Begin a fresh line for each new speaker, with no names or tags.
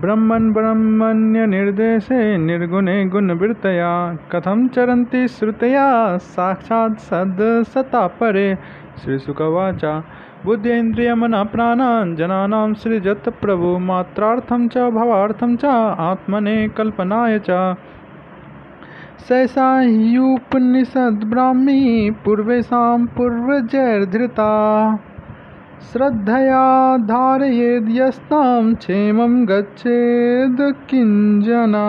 ब्रह्मन् ब्रह्मण्यनिर्देशे निर्गुणे गुणवृत्तया कथं चरन्ति श्रुतया, साक्षात् सद्सता परे श्रीसुकवाच बुद्धेन्द्रियमनः प्राणान् जनानां सृजत प्रभु, मात्रार्थं च, भवार्थं च, आत्मने कल्पनाय च। सैषा ह्युपनिषद्ब्राह्मी, पूर्वेषां पूर्वजैर्धृता। श्रद्धया धारयेद्यस्तां क्षेमं गच्छेद् किञ्जना।